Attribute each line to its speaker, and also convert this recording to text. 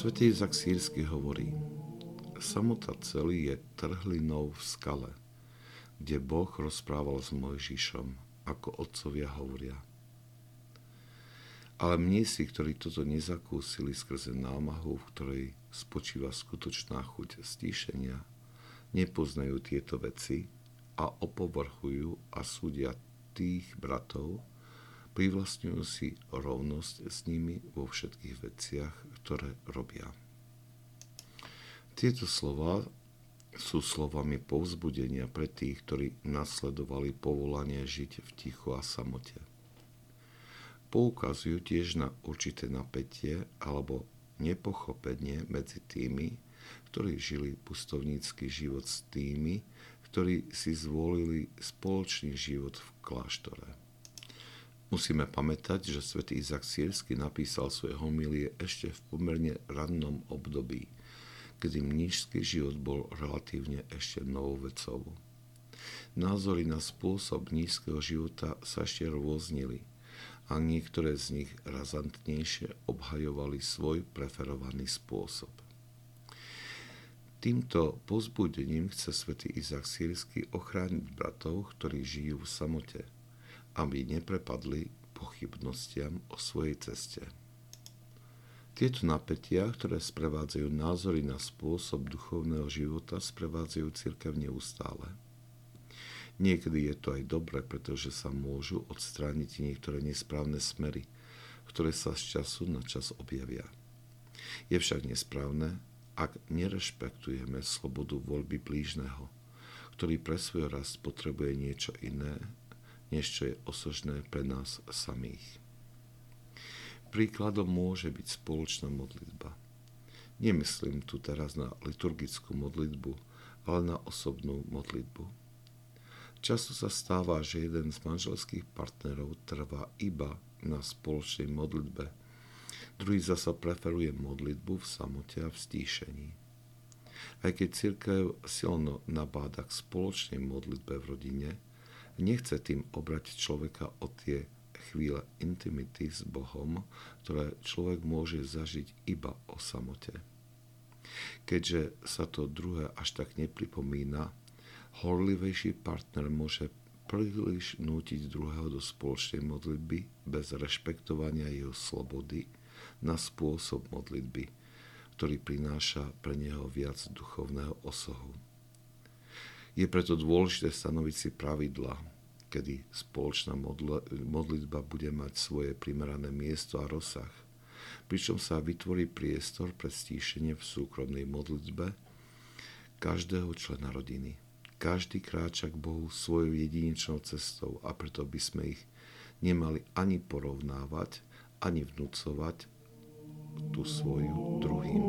Speaker 1: Svetý Izak Sírsky hovorí, samota celý je trhlinou v skale, kde Boh rozprával s Mojžišom, ako otcovia hovoria. Ale mniesi, ktorí toto nezakúsili skrze námahu, v ktorej spočíva skutočná chuť stíšenia, nepoznajú tieto veci a opovrhujú a súdia tých bratov, privlastňujú si rovnosť s nimi vo všetkých veciach, ktoré robia. Tieto slova sú slovami povzbudenia pre tých, ktorí nasledovali povolanie žiť v tichu a samote. Poukazujú tiež na určité napätie alebo nepochopenie medzi tými, ktorí žili pustovnícky život s tými, ktorí si zvolili spoločný život v kláštore. Musíme pamätať, že svätý Izak Sírsky napísal svoje homilie ešte v pomerne rannom období, kedy mnížský život bol relatívne ešte novou vecou. Názory na spôsob nízkeho života sa ešte rôznili a niektoré z nich razantnejšie obhajovali svoj preferovaný spôsob. Týmto pozbudením chce svätý Izak Sírsky ochrániť bratov, ktorí žijú v samote – aby neprepadli pochybnostiam o svojej ceste. Tieto napätia, ktoré sprevádzajú názory na spôsob duchovného života, sprevádzajú církev neustále. Niekedy je to aj dobre, pretože sa môžu odstrániť niektoré nesprávne smery, ktoré sa z času na čas objavia. Je však nesprávne, ak nerešpektujeme slobodu voľby blížneho, ktorý pre svoj rast potrebuje niečo iné než čo je osožné pre nás samých. Príkladom môže byť spoločná modlitba. Nemyslím tu teraz na liturgickú modlitbu, ale na osobnú modlitbu. Často sa stáva, že jeden z manželských partnerov trvá iba na spoločnej modlitbe, druhý zasa preferuje modlitbu v samote a v stíšení. Aj keď církev silno nabáda k spoločnej modlitbe v rodine, nechce tým obrať človeka o tie chvíle intimity s Bohom, ktoré človek môže zažiť iba o samote. Keďže sa to druhé až tak nepripomína, horlivejší partner môže príliš nútiť druhého do spoločnej modlitby bez rešpektovania jeho slobody na spôsob modlitby, ktorý prináša pre neho viac duchovného osohu. Je preto dôležité stanoviť si pravidla, kedy spoločná modlitba bude mať svoje primerané miesto a rozsah, pričom sa vytvorí priestor pre stíšenie v súkromnej modlitbe každého člena rodiny. Každý kráča k Bohu svojou jedinečnou cestou a preto by sme ich nemali ani porovnávať, ani vnúcovať tú svoju druhým.